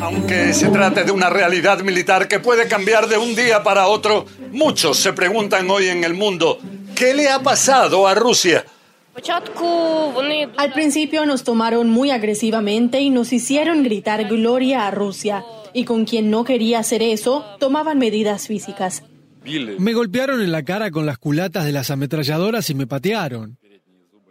Aunque se trate de una realidad militar que puede cambiar de un día para otro, muchos se preguntan hoy en el mundo, ¿qué le ha pasado a Rusia? Al principio nos tomaron muy agresivamente y nos hicieron gritar gloria a Rusia. Y con quien no quería hacer eso, tomaban medidas físicas. Me golpearon en la cara con las culatas de las ametralladoras y me patearon.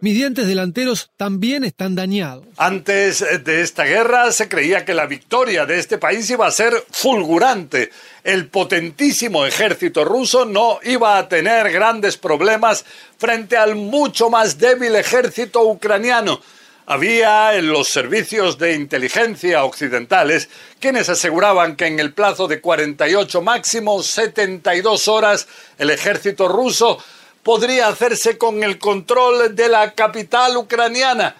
Mis dientes delanteros también están dañados. Antes de esta guerra se creía que la victoria de este país iba a ser fulgurante. El potentísimo ejército ruso no iba a tener grandes problemas frente al mucho más débil ejército ucraniano. Había en los servicios de inteligencia occidentales quienes aseguraban que en el plazo de 48 máximo 72 horas el ejército ruso podría hacerse con el control de la capital ucraniana,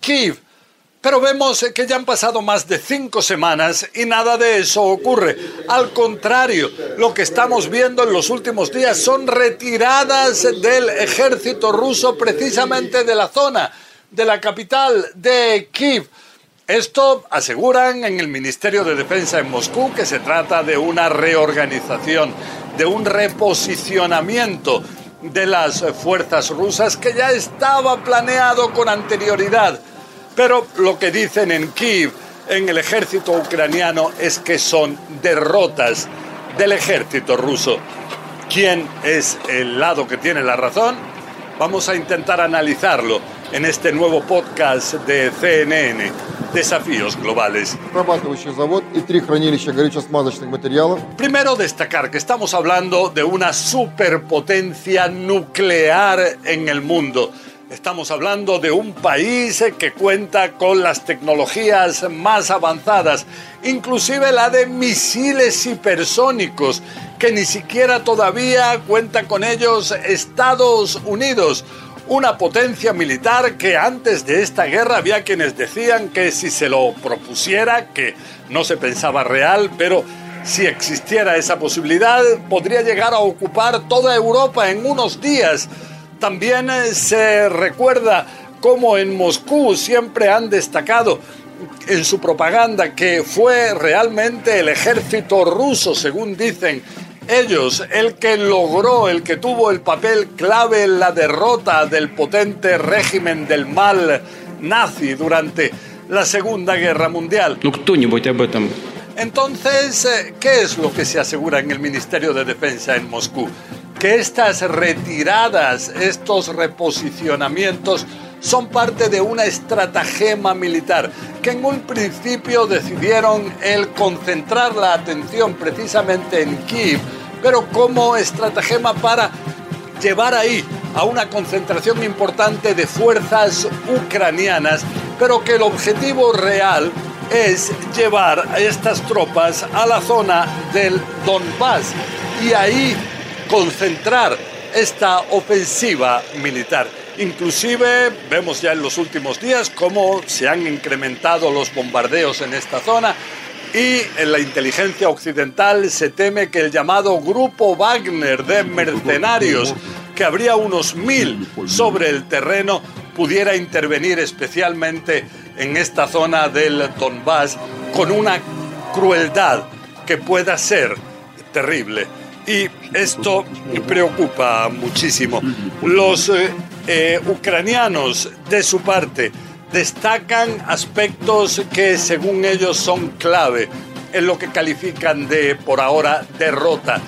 Kiev. Pero vemos que ya han pasado más de cinco semanas y nada de eso ocurre. Al contrario, lo que estamos viendo en los últimos días son retiradas del ejército ruso precisamente de la zona, de la capital de Kiev. Esto aseguran en el Ministerio de Defensa en Moscú que se trata de una reorganización, de un reposicionamiento de las fuerzas rusas que ya estaba planeado con anterioridad. Pero lo que dicen en Kiev, en el ejército ucraniano, es que son derrotas del ejército ruso. ¿Quién es el lado que tiene la razón? Vamos a intentar analizarlo en este nuevo podcast de CNN, Desafíos Globales. Primero destacar que estamos hablando de una superpotencia nuclear en el mundo. Estamos hablando de un país que cuenta con las tecnologías más avanzadas, inclusive la de misiles hipersónicos, que ni siquiera todavía cuenta con ellos Estados Unidos una potencia militar que antes de esta guerra había quienes decían que si se lo propusiera, que no se pensaba real, pero si existiera esa posibilidad, podría llegar a ocupar toda Europa en unos días. También eh, se recuerda cómo en Moscú siempre han destacado en su propaganda que fue realmente el ejército ruso, según dicen, ellos, el que logró, el que tuvo el papel clave en la derrota del potente régimen del mal nazi durante la Segunda Guerra Mundial. Entonces, eh, ¿qué es lo que se asegura en el Ministerio de Defensa en Moscú? Que estas retiradas, estos reposicionamientos son parte de una estratagema militar que en un principio decidieron el concentrar la atención precisamente en Kiev, pero como estratagema para llevar ahí a una concentración importante de fuerzas ucranianas, pero que el objetivo real es llevar a estas tropas a la zona del Donbass y ahí concentrar esta ofensiva militar. Inclusive vemos ya en los últimos días cómo se han incrementado los bombardeos en esta zona y en la inteligencia occidental se teme que el llamado grupo Wagner de mercenarios, que habría unos mil sobre el terreno, pudiera intervenir especialmente en esta zona del Donbass con una crueldad que pueda ser terrible. Y esto preocupa muchísimo. Los eh, eh, ucranianos, de su parte, destacan aspectos que según ellos son clave en lo que califican de, por ahora, derrota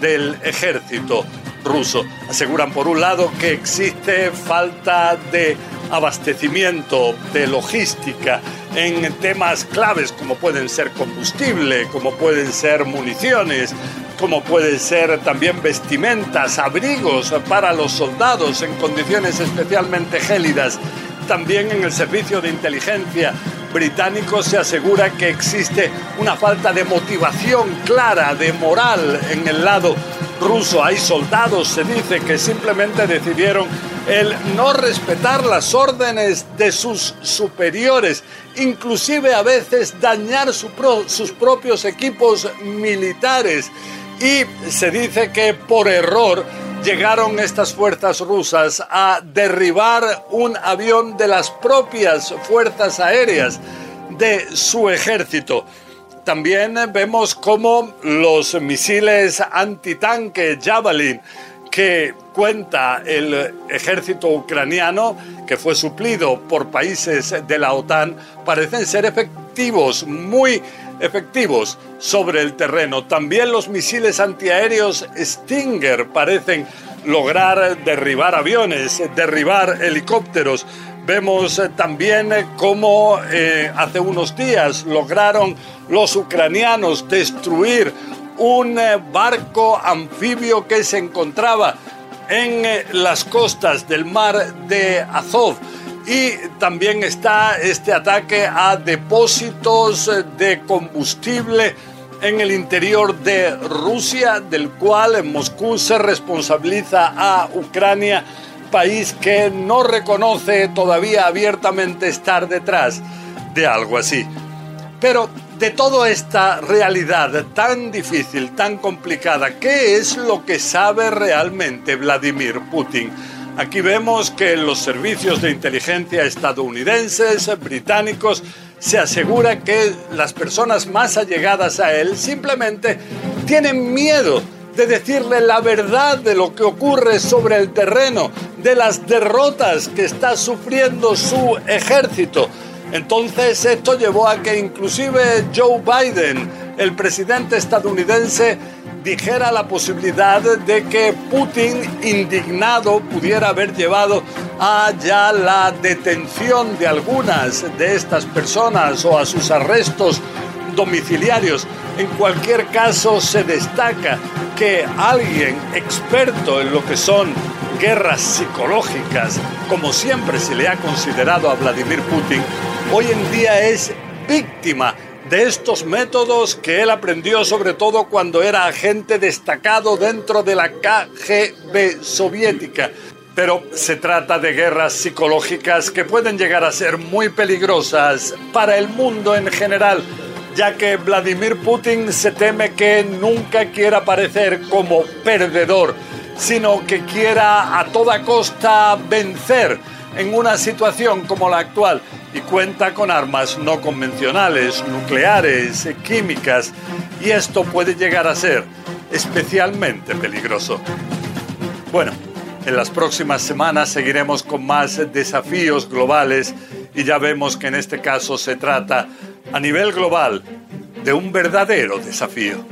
del ejército ruso. Aseguran, por un lado, que existe falta de abastecimiento, de logística, en temas claves como pueden ser combustible, como pueden ser municiones, como pueden ser también vestimentas, abrigos para los soldados en condiciones especialmente gélidas. También en el servicio de inteligencia británico se asegura que existe una falta de motivación clara, de moral en el lado ruso. Hay soldados, se dice, que simplemente decidieron el no respetar las órdenes de sus superiores, inclusive a veces dañar sus propios equipos militares. Y se dice que por error llegaron estas fuerzas rusas a derribar un avión de las propias fuerzas aéreas de su ejército. También vemos cómo los misiles antitanque Javelin que cuenta el ejército ucraniano, que fue suplido por países de la OTAN, parecen ser efectivos, muy efectivos sobre el terreno. También los misiles antiaéreos Stinger parecen lograr derribar aviones, derribar helicópteros. Vemos también cómo eh, hace unos días lograron los ucranianos destruir un eh, barco anfibio que se encontraba en eh, las costas del mar de Azov. Y también está este ataque a depósitos de combustible en el interior de Rusia, del cual Moscú se responsabiliza a Ucrania, país que no reconoce todavía abiertamente estar detrás de algo así. Pero de toda esta realidad tan difícil, tan complicada, ¿qué es lo que sabe realmente Vladimir Putin? Aquí vemos que los servicios de inteligencia estadounidenses, británicos, se asegura que las personas más allegadas a él simplemente tienen miedo de decirle la verdad de lo que ocurre sobre el terreno, de las derrotas que está sufriendo su ejército. Entonces esto llevó a que inclusive Joe Biden, el presidente estadounidense, dijera la posibilidad de que Putin, indignado, pudiera haber llevado a ya la detención de algunas de estas personas o a sus arrestos domiciliarios. En cualquier caso, se destaca que alguien experto en lo que son guerras psicológicas, como siempre se le ha considerado a Vladimir Putin, hoy en día es víctima de estos métodos que él aprendió sobre todo cuando era agente destacado dentro de la KGB soviética. Pero se trata de guerras psicológicas que pueden llegar a ser muy peligrosas para el mundo en general, ya que Vladimir Putin se teme que nunca quiera parecer como perdedor, sino que quiera a toda costa vencer en una situación como la actual y cuenta con armas no convencionales, nucleares, químicas, y esto puede llegar a ser especialmente peligroso. Bueno, en las próximas semanas seguiremos con más desafíos globales y ya vemos que en este caso se trata a nivel global de un verdadero desafío.